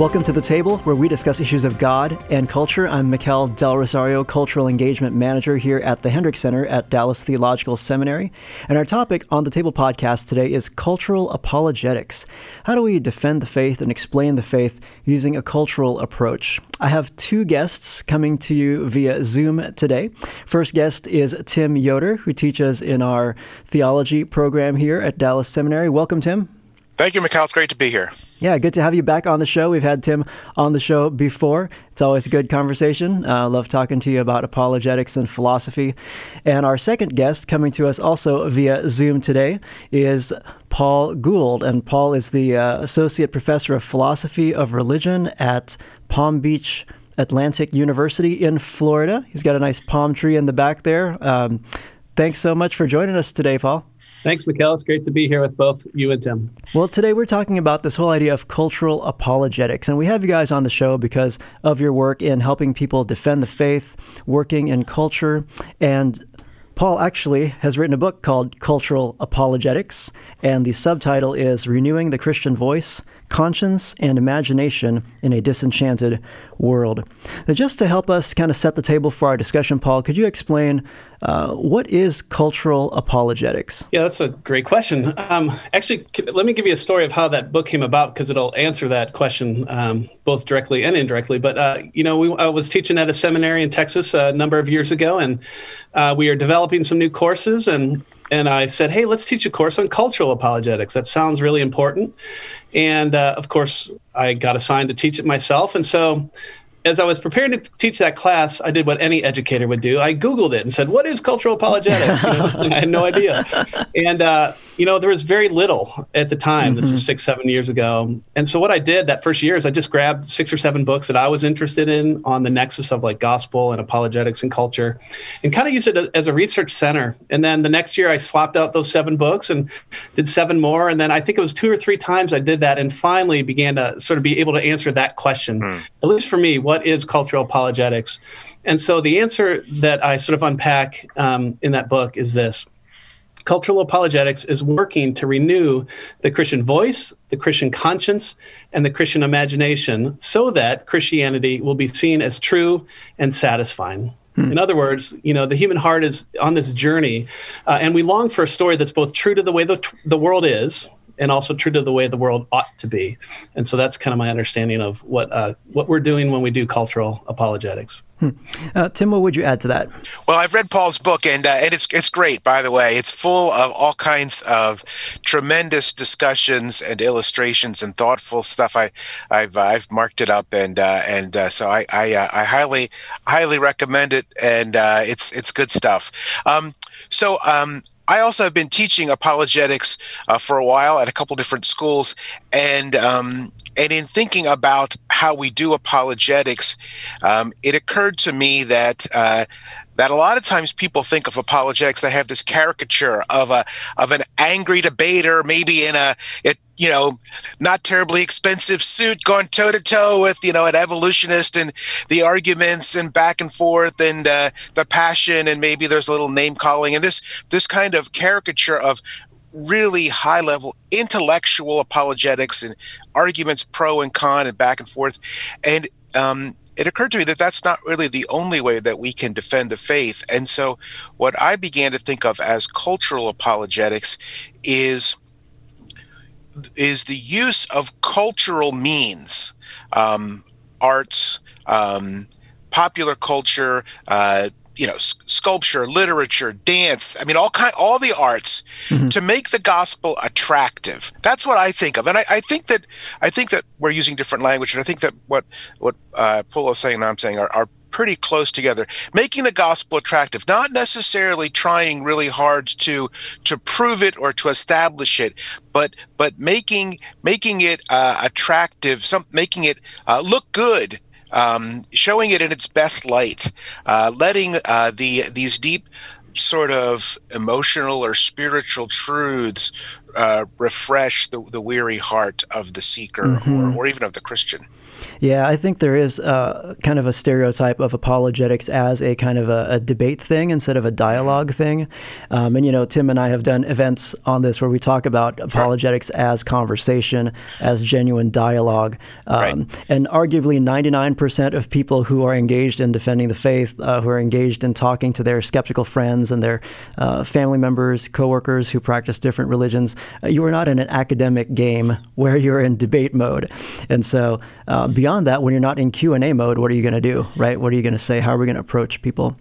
Welcome to the table where we discuss issues of God and culture. I'm Mikel Del Rosario, Cultural Engagement Manager here at the Hendricks Center at Dallas Theological Seminary. And our topic on the table podcast today is cultural apologetics. How do we defend the faith and explain the faith using a cultural approach? I have two guests coming to you via Zoom today. First guest is Tim Yoder, who teaches in our theology program here at Dallas Seminary. Welcome, Tim. Thank you, Mikel. It's great to be here. Yeah, good to have you back on the show. We've had Tim on the show before. It's always a good conversation. Uh, love talking to you about apologetics and philosophy. And our second guest coming to us also via Zoom today is Paul Gould. And Paul is the uh, Associate Professor of Philosophy of Religion at Palm Beach Atlantic University in Florida. He's got a nice palm tree in the back there. Um, thanks so much for joining us today, Paul. Thanks, Mikel. It's great to be here with both you and Tim. Well, today we're talking about this whole idea of cultural apologetics. And we have you guys on the show because of your work in helping people defend the faith, working in culture. And Paul actually has written a book called Cultural Apologetics. And the subtitle is Renewing the Christian Voice conscience and imagination in a disenchanted world. Now, just to help us kind of set the table for our discussion, Paul, could you explain uh, what is cultural apologetics? Yeah, that's a great question. Um, actually, let me give you a story of how that book came about because it'll answer that question um, both directly and indirectly. But, uh, you know, we, I was teaching at a seminary in Texas a number of years ago, and uh, we are developing some new courses and and I said, "Hey, let's teach a course on cultural apologetics. That sounds really important." And uh, of course, I got assigned to teach it myself, and so as I was preparing to teach that class, I did what any educator would do. I Googled it and said, "What is cultural apologetics?" You know, I had no idea, and uh, you know, there was very little at the time. Mm-hmm. This was mm-hmm. six, seven years ago, and so what I did that first year is I just grabbed six or seven books that I was interested in on the nexus of like gospel and apologetics and culture, and kind of used it as a research center. And then the next year, I swapped out those seven books and did seven more, and then I think it was two or three times I did that, and finally began to sort of be able to answer that question, mm. at least for me what is cultural apologetics? And so the answer that I sort of unpack um, in that book is this Cultural apologetics is working to renew the Christian voice, the Christian conscience, and the Christian imagination so that Christianity will be seen as true and satisfying. Hmm. In other words, you know, the human heart is on this journey, uh, and we long for a story that's both true to the way the, the world is, and also true to the way the world ought to be. And so that's kind of my understanding of what uh, what we're doing when we do cultural apologetics. Hmm. Uh, Tim, what would you add to that? Well, I've read Paul's book, and uh, and it's it's great. By the way, it's full of all kinds of tremendous discussions and illustrations and thoughtful stuff. I I've uh, I've marked it up, and uh, and uh, so I I, uh, I highly highly recommend it, and it's it's good stuff. Um, so um, I also have been teaching apologetics uh, for a while at a couple different schools, and um, and in thinking about how we do apologetics, um, it occurred to me that uh, that a lot of times people think of apologetics they have this caricature of a of an angry debater maybe in a it, you know not terribly expensive suit going toe to toe with you know an evolutionist and the arguments and back and forth and uh, the passion and maybe there's a little name calling and this this kind of caricature of really high level intellectual apologetics and arguments pro and con and back and forth and um, it occurred to me that that's not really the only way that we can defend the faith. And so, what I began to think of as cultural apologetics is is the use of cultural means, um, arts, um, popular culture, uh, you know sculpture literature dance i mean all kind all the arts mm-hmm. to make the gospel attractive that's what i think of and I, I, think that i think that we're using different language and i think that what what uh, Paul is saying and i'm saying are, are pretty close together. Making the gospel attractive, not necessarily trying really hard to to prove it or to establish it, but but making making it uh, attractive, some making it uh, look good. Um, showing it in its best light, uh, letting uh, the these deep sort of emotional or spiritual truths uh, refresh the, the weary heart of the seeker mm-hmm. or, or even of the Christian. Yeah, I think there is uh, kind of a stereotype of apologetics as a kind of a, a debate thing instead of a dialogue thing. Um, and, you know, Tim and I have done events on this where we talk about apologetics as conversation, as genuine dialogue. Um, right. And arguably 99% of people who are engaged in defending the faith, uh, who are engaged in talking to their skeptical friends and their uh, family members, coworkers who practice different religions, uh, you are not in an academic game where you're in debate mode. And so uh, beyond beyond that, when you're not in Q and A mode, what are you going to do, right? What are you going to say? How are we going to approach people?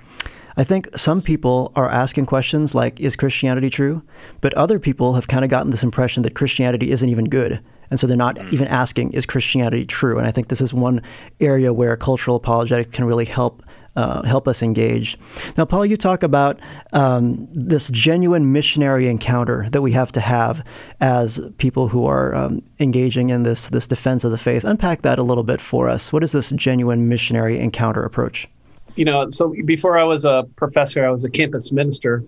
I think some people are asking questions like, "Is Christianity true?" But other people have kind of gotten this impression that Christianity isn't even good, and so they're not mm. even asking, "Is Christianity true?" And I think this is one area where cultural apologetics can really help uh, help us engage. Now, Paul, you talk about um, this genuine missionary encounter that we have to have as people who are um, engaging in this this defense of the faith. Unpack that a little bit for us. What is this genuine missionary encounter approach? You know, so before I was a professor, I was a campus minister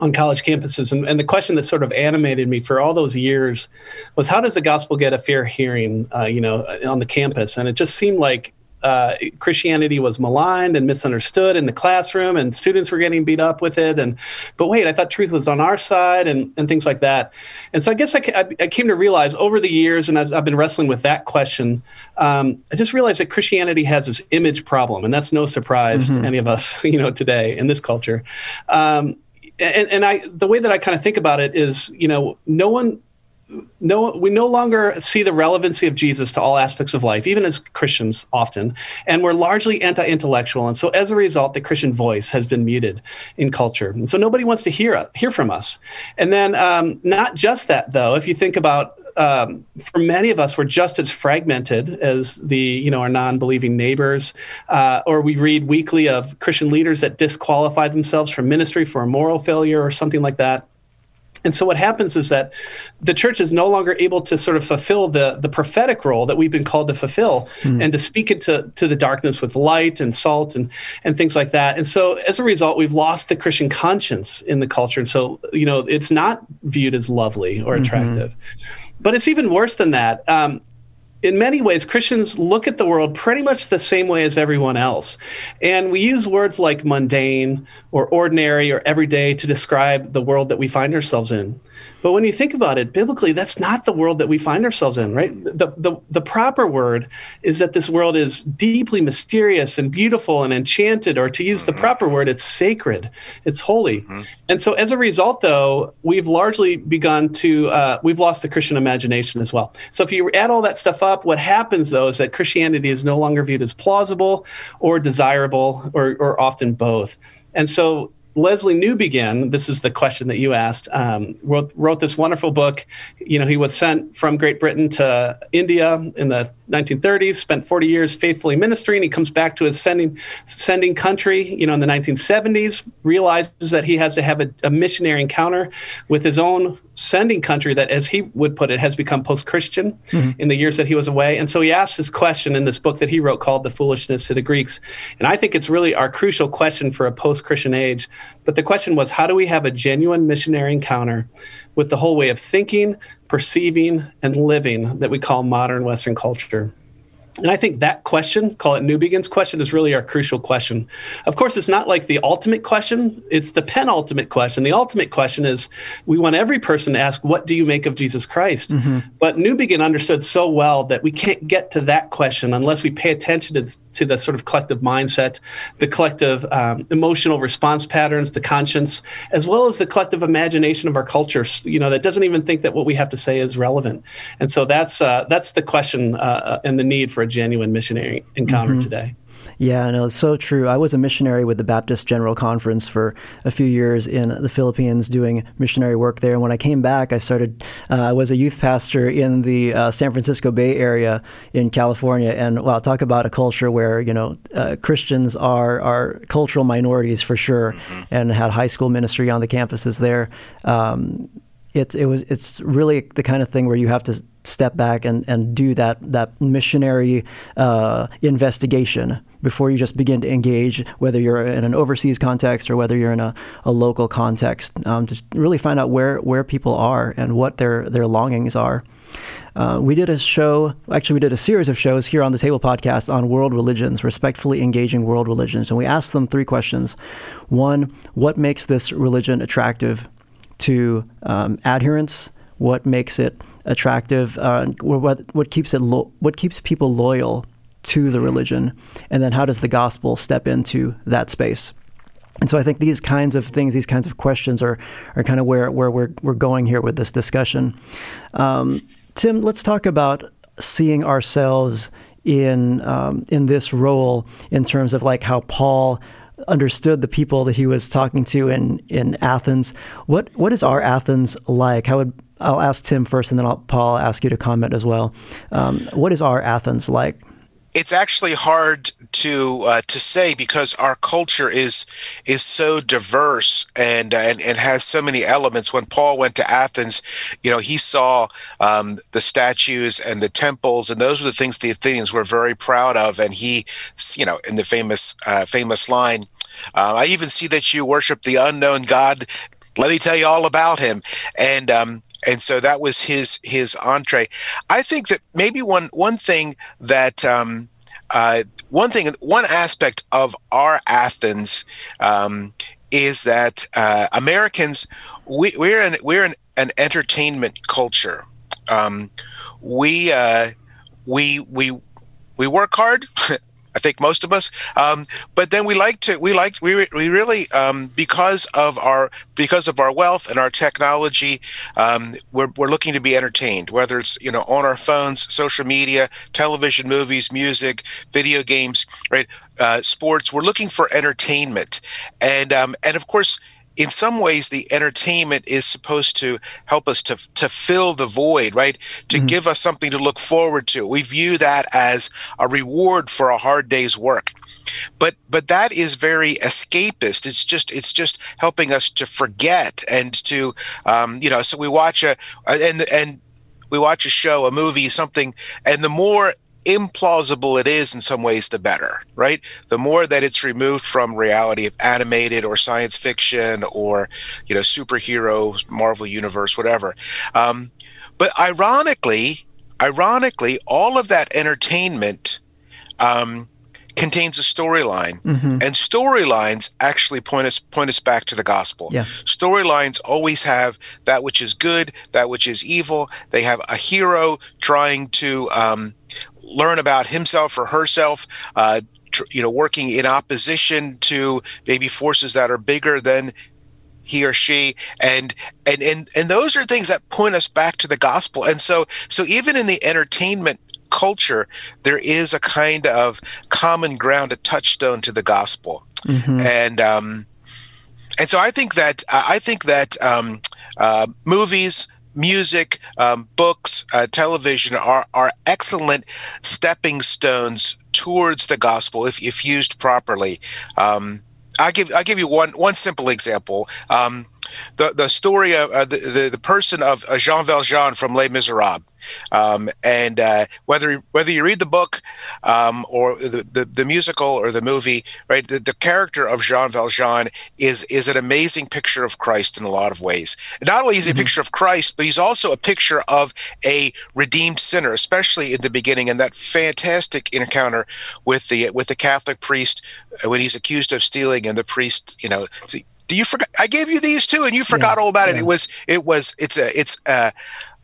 on college campuses. And, and, the question that sort of animated me for all those years was how does the gospel get a fair hearing, uh, you know, on the campus? And it just seemed like uh, Christianity was maligned and misunderstood in the classroom, and students were getting beat up with it. And but wait, I thought truth was on our side, and and things like that. And so I guess I, I came to realize over the years, and as I've been wrestling with that question, um, I just realized that Christianity has this image problem, and that's no surprise mm-hmm. to any of us, you know, today in this culture. Um, and, and I, the way that I kind of think about it is, you know, no one no, we no longer see the relevancy of Jesus to all aspects of life, even as Christians often, and we're largely anti-intellectual. And so, as a result, the Christian voice has been muted in culture, and so nobody wants to hear hear from us. And then, um, not just that, though. If you think about um, for many of us, we're just as fragmented as the you know our non-believing neighbors, uh, or we read weekly of Christian leaders that disqualify themselves from ministry for a moral failure or something like that. And so what happens is that the church is no longer able to sort of fulfill the, the prophetic role that we've been called to fulfill mm. and to speak into to the darkness with light and salt and, and things like that. And so as a result, we've lost the Christian conscience in the culture. And so, you know, it's not viewed as lovely or mm-hmm. attractive. Mm-hmm. But it's even worse than that. Um, in many ways, Christians look at the world pretty much the same way as everyone else. And we use words like mundane or ordinary or everyday to describe the world that we find ourselves in. But when you think about it, biblically, that's not the world that we find ourselves in, right? The, the, the proper word is that this world is deeply mysterious and beautiful and enchanted, or to use the proper word, it's sacred, it's holy. Mm-hmm. And so as a result, though, we've largely begun to, uh, we've lost the Christian imagination as well. So if you add all that stuff up, what happens, though, is that Christianity is no longer viewed as plausible or desirable or, or often both. And so Lesslie Newbigin, this is the question that you asked, um, wrote, wrote this wonderful book. You know, he was sent from Great Britain to India in the 1930s, spent 40 years faithfully ministering. He comes back to his sending, sending country, you know, in the 1970s, realizes that he has to have a, a missionary encounter with his own sending country that, as he would put it, has become post Christian mm-hmm. in the years that he was away. And so he asks this question in this book that he wrote called The Foolishness to the Greeks. And I think it's really our crucial question for a post Christian age. But the question was how do we have a genuine missionary encounter with the whole way of thinking, perceiving, and living that we call modern Western culture? And I think that question, call it Newbigin's question, is really our crucial question. Of course, it's not like the ultimate question, it's the penultimate question. The ultimate question is we want every person to ask, What do you make of Jesus Christ? Mm-hmm. But Newbigin understood so well that we can't get to that question unless we pay attention to, to the sort of collective mindset, the collective um, emotional response patterns, the conscience, as well as the collective imagination of our culture, you know, that doesn't even think that what we have to say is relevant. And so that's, uh, that's the question uh, and the need for a genuine missionary encounter mm-hmm. today. Yeah, no, it's so true. I was a missionary with the Baptist General Conference for a few years in the Philippines doing missionary work there. And when I came back, I started, uh, I was a youth pastor in the uh, San Francisco Bay Area in California. And wow, talk about a culture where, you know, uh, Christians are, are cultural minorities for sure mm-hmm. and had high school ministry on the campuses there. Um, it, it was it's really the kind of thing where you have to step back and, and do that that missionary uh, investigation before you just begin to engage, whether you're in an overseas context or whether you're in a, a local context, um, to really find out where, where people are and what their, their longings are. Uh, we did a show, actually, we did a series of shows here on the Table podcast on world religions, respectfully engaging world religions. And we asked them three questions. One, what makes this religion attractive to um, adherents? What makes it attractive? Uh, what, what keeps it lo- what keeps people loyal to the religion, and then how does the gospel step into that space? And so I think these kinds of things, these kinds of questions are, are kind of where, where we're, we're going here with this discussion. Um, Tim, let's talk about seeing ourselves in, um, in this role in terms of like how Paul understood the people that he was talking to in, in Athens. What, what is our Athens like? Would, I'll ask Tim first and then I'll, Paul, ask you to comment as well. Um, what is our Athens like? It's actually hard to uh, to say because our culture is is so diverse and, uh, and and has so many elements. When Paul went to Athens, you know, he saw um, the statues and the temples, and those were the things the Athenians were very proud of. And he, you know, in the famous uh, famous line, uh, "I even see that you worship the unknown God." Let me tell you all about him. And um, and so that was his his entree. I think that maybe one one thing that um, uh, one thing one aspect of our Athens um, is that uh, Americans we, we're an we're an, an entertainment culture. Um, we uh, we we we work hard. I think most of us. Um, but then we like to we like we we really um, because of our because of our wealth and our technology, um, we're we're looking to be entertained. Whether it's you know on our phones, social media, television, movies, music, video games, right, uh, sports. We're looking for entertainment, and um, and of course in some ways the entertainment is supposed to help us to to fill the void right? To mm-hmm. give us something to look forward to. We view that as a reward for a hard day's work. But but that is very escapist. It's just it's just helping us to forget and to um, you know so we watch a and and we watch a show a movie something and the more implausible it is in some ways, the better, right? The more that it's removed from reality of animated or science fiction or, you know, superhero, Marvel universe, whatever. Um, but ironically, ironically, all of that entertainment um, contains a storyline, mm-hmm. and storylines actually point us point us back to the gospel. Yeah. Storylines always have that which is good, that which is evil. They have a hero trying to um, learn about himself or herself. Uh, tr- you know, working in opposition to maybe forces that are bigger than he or she and and and and those are things that point us back to the gospel and so so even in the entertainment culture there is a kind of common ground a touchstone to the gospel mm-hmm. and um and so i think that i think that um uh movies music, um, books, uh, television are, are excellent stepping stones towards the gospel if, if used properly. Um, I give I give you one one simple example. Um, the the story of uh, the, the, the person of uh, Jean Valjean from Les Miserables, um, and uh, whether whether you read the book um, or the, the, the musical or the movie, right? The, the character of Jean Valjean is is an amazing picture of Christ in a lot of ways. Not only is he mm-hmm. a picture of Christ, but he's also a picture of a redeemed sinner, especially in the beginning, and that fantastic encounter with the with the Catholic priest when he's accused of stealing, and the priest, you know. See, do you forget? I gave you these too, and you forgot yeah, all about yeah. it. It was, it was, it's a, it's a,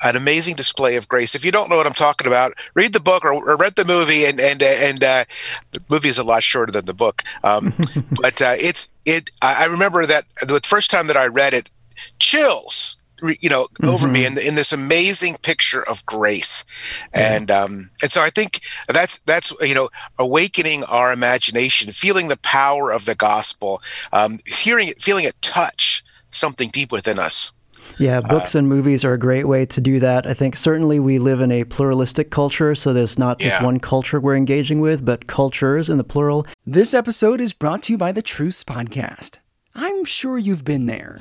an amazing display of grace. If you don't know what I'm talking about, read the book or, or read the movie, and and and uh, the movie is a lot shorter than the book. Um, but uh, it's it. I remember that the first time that I read it, chills you know mm-hmm. over me in, in this amazing picture of grace and um and so i think that's that's you know awakening our imagination feeling the power of the gospel um hearing it feeling it touch something deep within us yeah, books uh, and movies are a great way to do that. I think certainly we live in a pluralistic culture, so there's not yeah. just one culture we're engaging with, but cultures in the plural. This episode is brought to you by the Truce Podcast. I'm sure you've been there.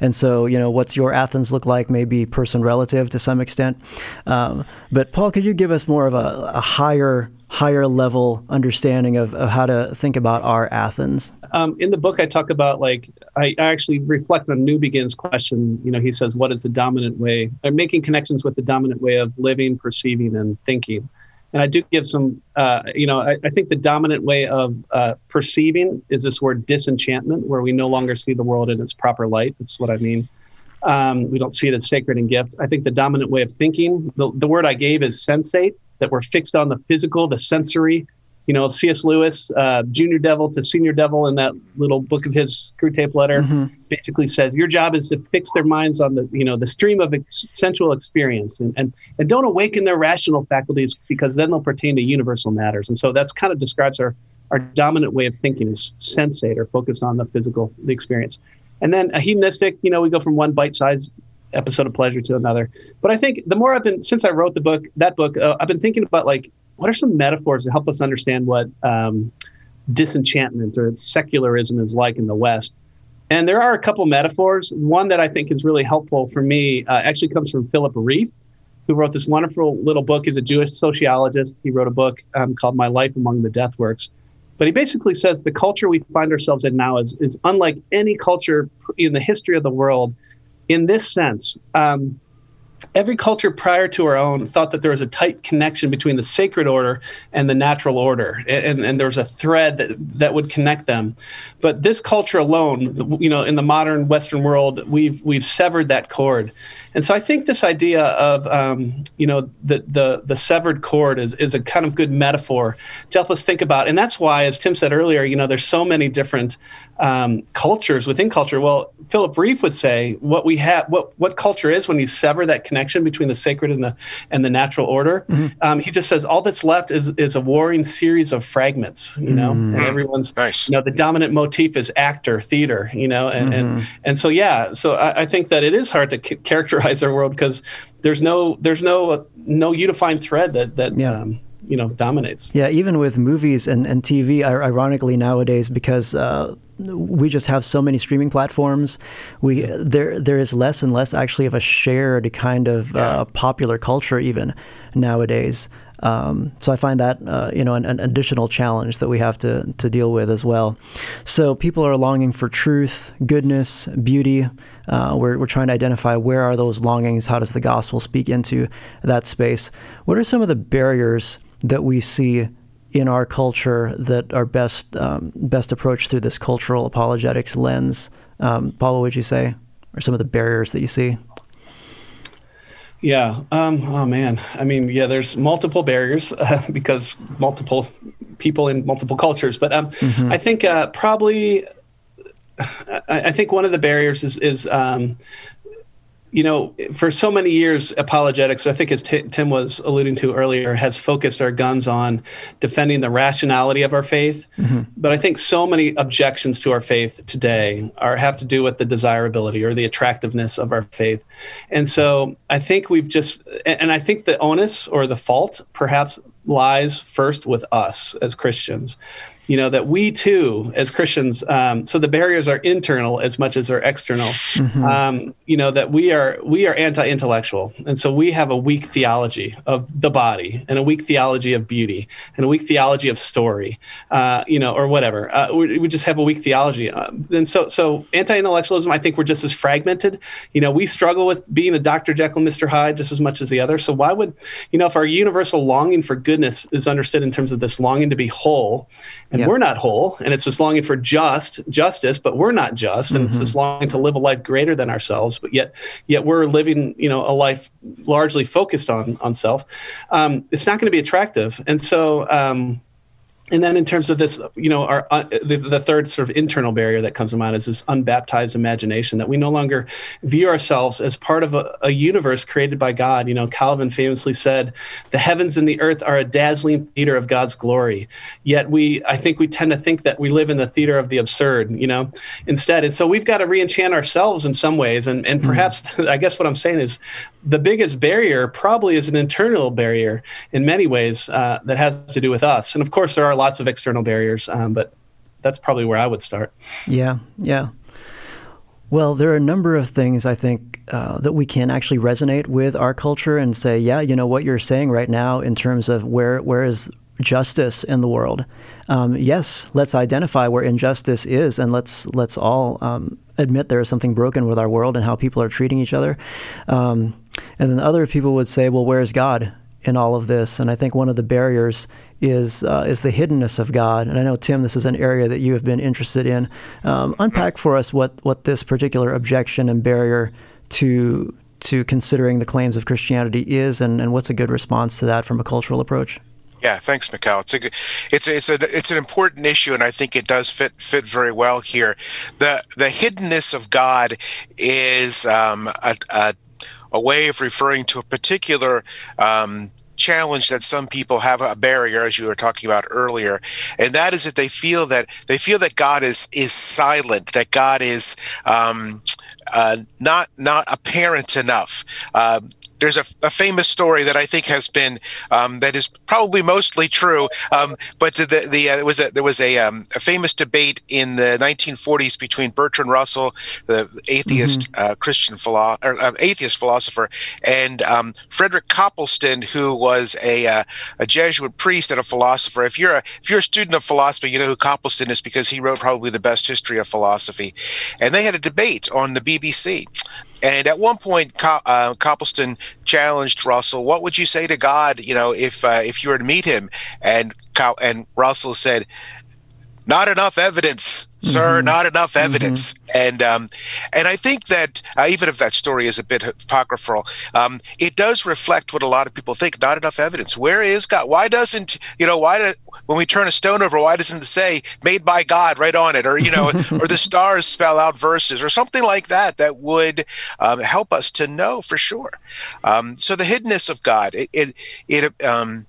And so, you know, what's your Athens look like Maybe person relative to some extent. Um, but Paul, could you give us more of a, a higher higher level understanding of, of, how to think about our Athens? Um, in the book, I talk about like I actually reflect on Newbigin's question. You know, he says, "What is the dominant way?" I'm making connections with the dominant way of living, perceiving, and thinking and I do give some, uh, you know, I, I, think the dominant way of uh, perceiving is this word disenchantment, where we no longer see the world in its proper light. That's what I mean. Um, we don't see it as sacred and gift. I think the dominant way of thinking, the, the word I gave is sensate, that we're fixed on the physical, the sensory, you know, C.S. Lewis, uh, junior devil to senior devil in that little book of his Screwtape letter, mm-hmm. basically says your job is to fix their minds on the, you know, the stream of ex- sensual experience and, and, and don't awaken their rational faculties because then they'll pertain to universal matters. And so that's kind of describes our, our dominant way of thinking is sensate or focused on the physical, the experience. And then a hedonistic, you know, we go from one bite-sized episode of pleasure to another. But I think the more I've been, since I wrote the book, that book, uh, I've been thinking about like, what are some metaphors to help us understand what um, disenchantment or secularism is like in the West? And there are a couple metaphors. One that I think is really helpful for me uh, actually comes from Philip Rieff, who wrote this wonderful little book. He's a Jewish sociologist. He wrote a book um, called My Life Among the Deathworks. But he basically says the culture we find ourselves in now is, is unlike any culture in the history of the world in this sense. Um, every culture prior to our own thought that there was a tight connection between the sacred order and the natural order and, and there was a thread that, that would connect them. But this culture alone you know in the modern western world we've we've severed that cord and so i think this idea of um, you know the, the the severed cord is, is a kind of good metaphor to help us think about and that's why as tim said earlier you know there's so many different um, cultures within culture well philip rieff would say what we have what what culture is when you sever that connection between the sacred and the and the natural order. Mm-hmm. Um, he just says all that's left is is a warring series of fragments. You know, mm-hmm. and everyone's nice. you know the dominant motif is actor theater. You know, and mm-hmm. and and so yeah, so I, I, think that it is hard to c- characterize our world because there's no there's no uh, no unifying thread that that. Yeah. Um, you know dominates yeah even with movies and, and tv ironically nowadays because uh, we just have so many streaming platforms. We there there is less and less actually of a shared kind of uh, yeah. uh, popular culture even nowadays. Um, so I find that uh, you know an, an, additional challenge that we have to to deal with as well. So people are longing for truth, goodness, beauty. Uh, we're, we're trying to identify where are those longings. How does the gospel speak into that space? What are some of the barriers that we see in our culture that are best um, best approached through this cultural apologetics lens. Um, Paul, what would you say are some of the barriers that you see? Yeah. Um, oh man. I mean, yeah. There's multiple barriers uh, because multiple people in multiple cultures. But um, mm-hmm. I think uh, probably, I, I, think one of the barriers is is um, you know, for so many years, apologetics, I think as T- Tim was alluding to earlier, has focused our guns on defending the rationality of our faith. Mm-hmm. But I think so many objections to our faith today are have to do with the desirability or the attractiveness of our faith. And so I think we've just, and I think the onus or the fault perhaps lies first with us as Christians you know that we too as christians um, so the barriers are internal as much as they're external. Mm-hmm. um, you know that we are we are anti-intellectual. And so we have a weak theology of the body and a weak theology of beauty and a weak theology of story uh, you know or whatever. Uh, we, we, just have a weak theology. Uh, and so so anti-intellectualism i think we're just as fragmented. You know we struggle with being a dr jekyll and mr hyde just as much as the other. So why would you know if our universal longing for goodness is understood in terms of this longing to be whole and yep. we're not whole and it's this longing for just justice but we're not just and mm-hmm. it's this longing to live a life greater than ourselves but yet yet we're living you know a life largely focused on on self um, it's not going to be attractive and so um, and then in terms of this you know our uh, the, the, third sort of internal barrier that comes to mind is this unbaptized imagination that we no longer view ourselves as part of a, a, universe created by god you know calvin famously said the heavens and the earth are a dazzling theater of god's glory yet we i think we tend to think that we live in the theater of the absurd you know instead and so we've got to re-enchant ourselves in some ways and and mm-hmm. perhaps mm. i guess what i'm saying is the biggest barrier probably is an internal barrier in many ways uh, that has to do with us. And of course, there are lots of external barriers, um, but that's probably where I would start. Yeah, yeah. Well, there are a number of things I think uh, that we can actually resonate with our culture and say, yeah, you know what you're saying right now in terms of where where is justice in the world. Um, yes, let's identify where injustice is, and let's let's all um, admit there is something broken with our world and how people are treating each other. Um, and then other people would say, well, where's God in all of this? And I think one of the barriers is uh, is the hiddenness of God. And I know Tim, this is an area that you have been interested in. Um, unpack for us what what this particular objection and barrier to to considering the claims of Christianity is, and, and what's a good response to that from a cultural approach. Yeah, thanks, Mikel. It's a it's a, it's a it's an important issue, and I think it does fit fit very well here. the The hiddenness of God is um, a, a, a way of referring to a particular um, challenge that some people have a barrier as you were talking about earlier and that is that they feel that they feel that god is is silent that god is um, uh, not not apparent enough. Uh, there's a, a, famous story that I think has been um, that is probably mostly true. Um, but the the uh, was a, there was a, um, a famous debate in the 1940s between Bertrand Russell, the atheist mm-hmm. uh, Christian philo- or, uh, atheist philosopher, and um, Frederick Copleston, who was a uh, a Jesuit priest and a philosopher. If you're a if you're a student of philosophy, you know who Copleston is because he wrote probably the best history of philosophy. And they had a debate on the BBC. And at one point, uh, Copleston challenged Russell, "What would you say to God, you know, if uh, if you were to meet him?" And and Russell said, "Not enough evidence, sir. Mm-hmm. Not enough mm-hmm. evidence." Mm-hmm. And um, and I think that uh, even if that story is a bit apocryphal, um, it does reflect what a lot of people think. Not enough evidence. Where is God? Why doesn't you know? Why do, when we turn a stone over, why doesn't it say made by God right on it? Or, you know, or the stars spell out verses or something like that that would um, help us to know for sure. Um, so the hiddenness of God, it, it, it um,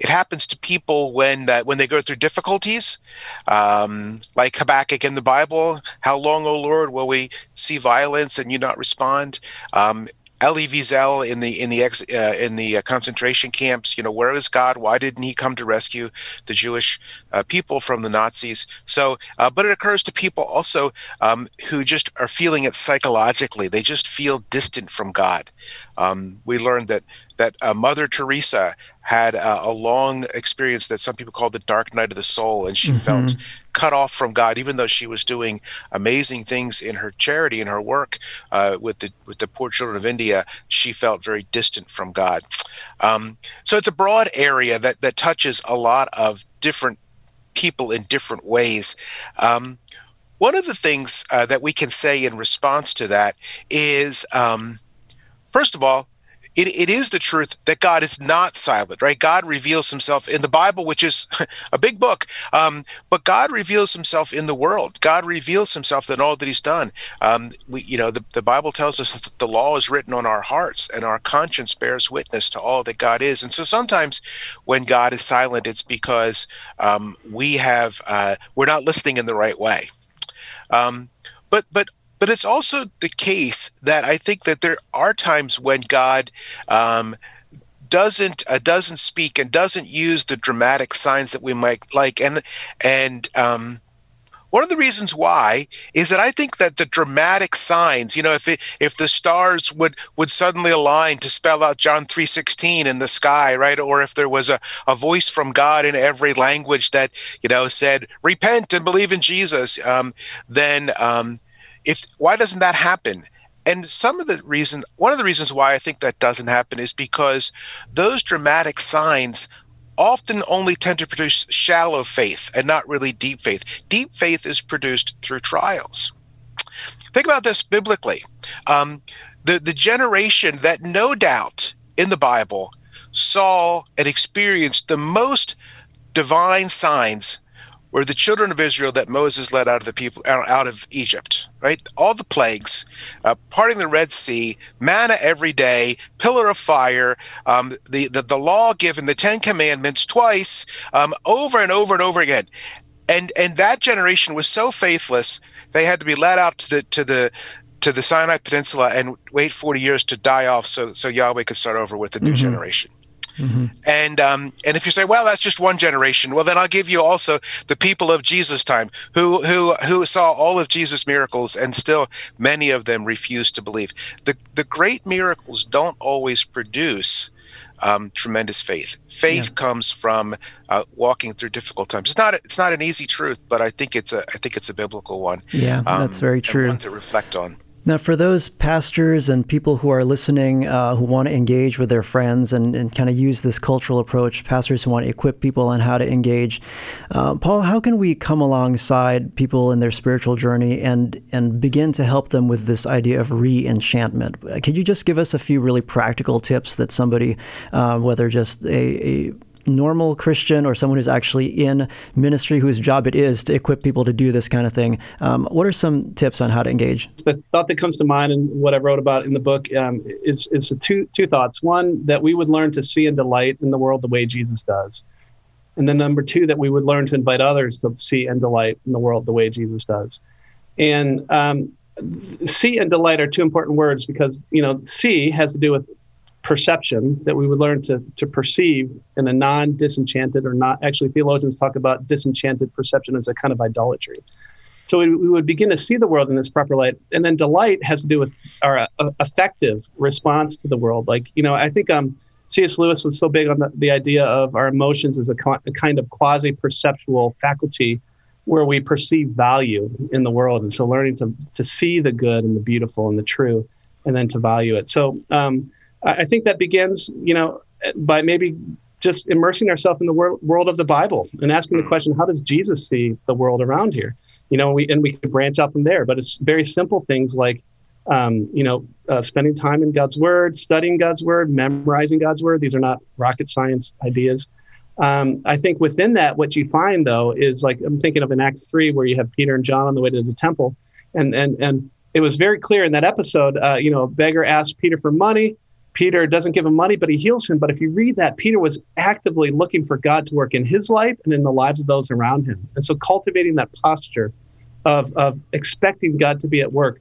it happens to people when that when they go through difficulties, um, like Habakkuk in the Bible. How long, O Lord, will we see violence and you not respond? Um, Elie Wiesel in the in the ex, uh, in the uh, concentration camps. You know, where is God? Why didn't He come to rescue the Jewish uh, people from the Nazis? So, uh, but it occurs to people also um, who just are feeling it psychologically. They just feel distant from God. Um, we learned that that uh, Mother Teresa had a, a, long experience that some people call the dark night of the soul, and she mm-hmm. felt cut off from God, even though she was doing amazing things in her charity and her work uh, with the with the poor children of India. She felt very distant from God. Um, so it's a broad area that that touches a lot of different people in different ways. Um, one of the things uh, that we can say in response to that is, um, first of all, it, it is the truth that God is not silent, right? God reveals himself in the Bible, which is a big book, um, but God reveals himself in the world. God reveals himself in all that he's done. Um, we, you know, the, the Bible tells us that the law is written on our hearts and our conscience bears witness to all that God is. And so sometimes when God is silent, it's because um, we have, uh, we're not listening in the right way. Um, but, but but it's also the case that I think that there are times when God um, doesn't uh, doesn't speak and doesn't use the dramatic signs that we might like, and and um, one of the reasons why is that I think that the dramatic signs, you know, if it, if the stars would would suddenly align to spell out John three sixteen in the sky, right, or if there was a, a voice from God in every language that you know said repent and believe in Jesus, um, then um, if why doesn't that happen? And some of the reason, one of the reasons why I think that doesn't happen is because those dramatic signs often only tend to produce shallow faith and not really deep faith. Deep faith is produced through trials. Think about this biblically. Um, the, the generation that no doubt in the Bible saw and experienced the most divine signs were the children of Israel that Moses led out of the people out of Egypt, right? All the plagues, uh, parting the Red Sea, manna every day, pillar of fire, um, the, the, the law given, the Ten Commandments twice, um, over and over and over again, and and that generation was so faithless they had to be led out to the to the to the Sinai Peninsula and wait forty years to die off, so so Yahweh could start over with the new mm-hmm. generation. Mm-hmm. And um, and if you say, well, that's just one generation, well, then I'll give you also the people of Jesus' time who who who saw all of Jesus' miracles, and still many of them refused to believe. the The great miracles don't always produce. Um, tremendous faith. Faith yeah. comes from uh, walking through difficult times. It's not it's not an easy truth, but I think it's a I think it's a biblical one. Yeah, um, that's very true. one to reflect on. Now, for those pastors and people who are listening uh, who want to engage with their friends and, and kind of use this cultural approach, pastors who want to equip people on how to engage, uh, Paul, how can we come alongside people in their spiritual journey and, and begin to help them with this idea of re enchantment? Could you just give us a few really practical tips that somebody, uh, whether just a, a normal Christian or someone who's actually in ministry whose job it is to equip people to do this kind of thing. Um, what are some tips on how to engage? The thought that comes to mind and what I wrote about in the book um, is, is two, two thoughts. One, that we would learn to see and delight in the world the way Jesus does. And then number two, that we would learn to invite others to see and delight in the world the way Jesus does. And um, see and delight are two important words because, you know, see has to do with perception that we would learn to, to perceive in a non disenchanted or not actually theologians talk about disenchanted perception as a kind of idolatry. So we, we would begin to see the world in this proper light and then delight has to do with our uh, effective response to the world. Like you know i think um cs lewis was so big on the, the idea of our emotions as a, co- a kind of quasi perceptual faculty where we perceive value in the world. And so learning to, to see the good and the beautiful and the true and then to value it. So um, I think that begins, you know, by maybe just immersing ourselves in the wor- world of the Bible and asking the question, how does Jesus see the world around here? You know, we and we can branch out from there, but it's very simple things like, um, you know, uh, spending time in God's Word, studying God's Word, memorizing God's Word. These are not rocket science ideas. Um, I think within that, what you find though is like I'm thinking of in Acts three, where you have Peter and John on the way to the temple, and and and it was very clear in that episode. Uh, you know, a beggar asked Peter for money. Peter doesn't give him money, but he heals him. But if you read that, Peter was actively looking for God to work in his life and in the lives of those around him. And so cultivating that posture of, of expecting God to be at work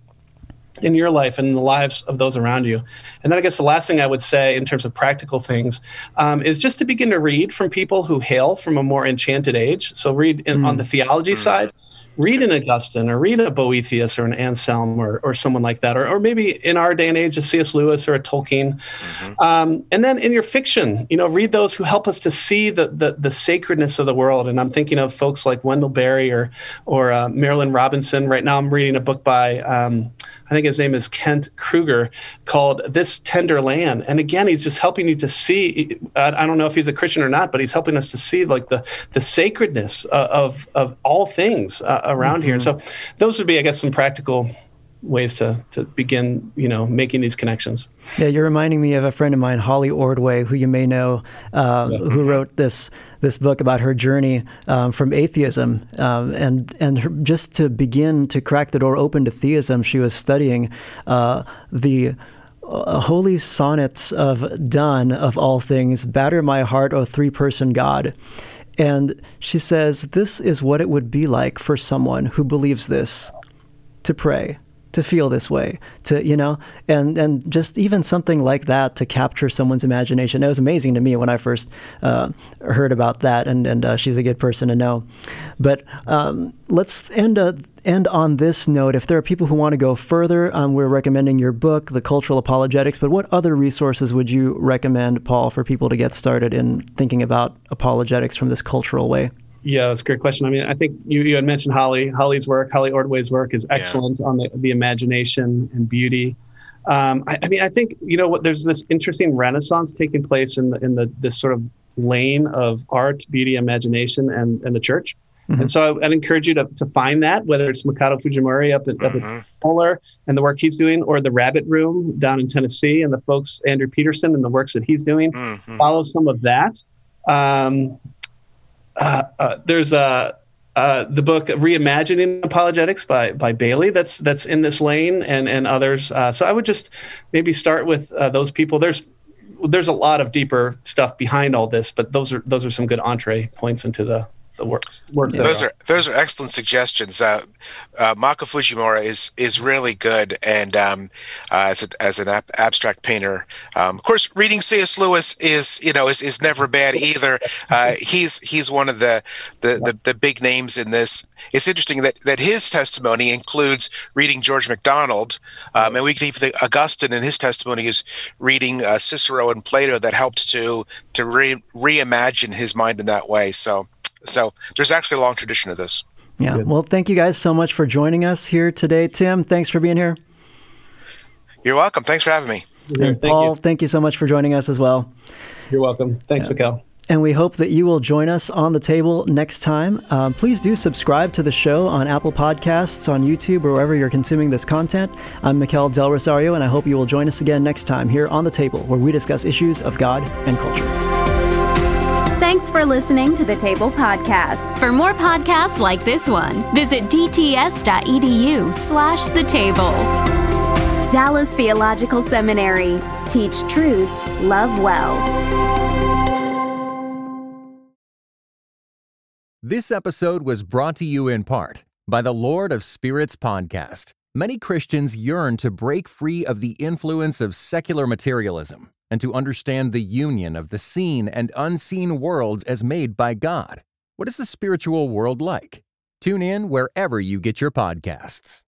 in your life and in the lives of those around you. And then I guess the last thing I would say in terms of practical things um, is just to begin to read from people who hail from a more enchanted age. So read in, mm. on the theology mm. side read an Augustine or read a Boethius or an Anselm or, or someone like that, or, or maybe in our day and age, a C.S. Lewis or a Tolkien. Mm-hmm. Um, and then in your fiction, you know, read those who help us to see the, the, the sacredness of the world. And I'm thinking of folks like Wendell Berry or, or uh, Marilynne Robinson. Right now, I'm reading a book by, um, I think his name is Kent Krueger, called This Tender Land. And again, he's just helping you to see. I, I don't know if he's a Christian or not, but he's helping us to see like the, the sacredness of, of all things. Uh, around mm-hmm. here. So those would be, I guess, some practical ways to to begin you know making these connections. Yeah, you're reminding me of a friend of mine, Holly Ordway, who you may know, uh, yeah. who wrote this this book about her journey um, from atheism, um, and and her, just to begin to crack the door open to theism, she was studying uh, the. Uh, holy sonnets of Donne, of all things, batter my heart, O three person God. And she says, This is what it would be like for someone who believes this to pray to feel this way to you know? And and just even something like that to capture someone's imagination. It was amazing to me when i first uh, heard about that and and uh, she's a good person to know. But um, let's end uh, end on this note. If there are people who want to go further um, we're recommending your book the cultural apologetics but what other resources would you recommend paul for people to get started in thinking about apologetics from this cultural way yeah, that's a great question. I mean, I think you, you had mentioned Holly. Holly's work, Holly Ordway's work is excellent yeah. on the, the imagination and beauty. Um, I, I, mean, I think you know what. There's this interesting renaissance taking place in the, in the this sort of lane of art, beauty, imagination, and and the church. Mm-hmm. And so I, would encourage you to, to find that, whether it's Makoto Fujimura up at, mm-hmm. up at Fuller and the work he's doing, or the Rabbit Room down in Tennessee and the folks, Andrew Peterson and the works that he's doing. Mm-hmm. Follow some of that. Um, uh, uh, there's a uh, the book reimagining apologetics by by bailey that's that's in this lane and and others. Uh, so i would just maybe start with uh, those people. There's there's a lot of deeper stuff behind all this but those are those are some good entree points into the the works. works those are those are excellent suggestions. Uh, uh, Mako Fujimura is is really good, and um, uh, as a, as an ab- abstract painter, um, of course, reading C.S. Lewis is you know is, is never bad either. Uh, he's he's one of the the, the the big names in this. It's interesting that that his testimony includes reading George MacDonald, um, and we can even think Augustine in his testimony is reading uh, Cicero and Plato that helped to to re- reimagine his mind in that way. So so there's actually a long tradition of this. Yeah. Well, thank you guys so much for joining us here today. Tim, thanks for being here. You're welcome. Thanks for having me. And thank Paul, you. thank you so much for joining us as well. You're welcome. Thanks, yeah. And we hope that you will join us on the table next time. Um, please do subscribe to the show on Apple Podcasts, on YouTube, or wherever you're consuming this content. I'm Mikel Del Rosario, and I hope you will join us again next time here on the table, where we discuss issues of God and culture. Thanks for listening to the Table Podcast. For more podcasts like this one, visit dts.edu slash the table. Dallas Theological Seminary. Teach truth, love well. This episode was brought to you in part by the Lord of Spirits podcast. Many Christians yearn to break free of the influence of secular materialism and to understand the union of the seen and unseen worlds as made by God. What is the spiritual world like? Tune in wherever you get your podcasts.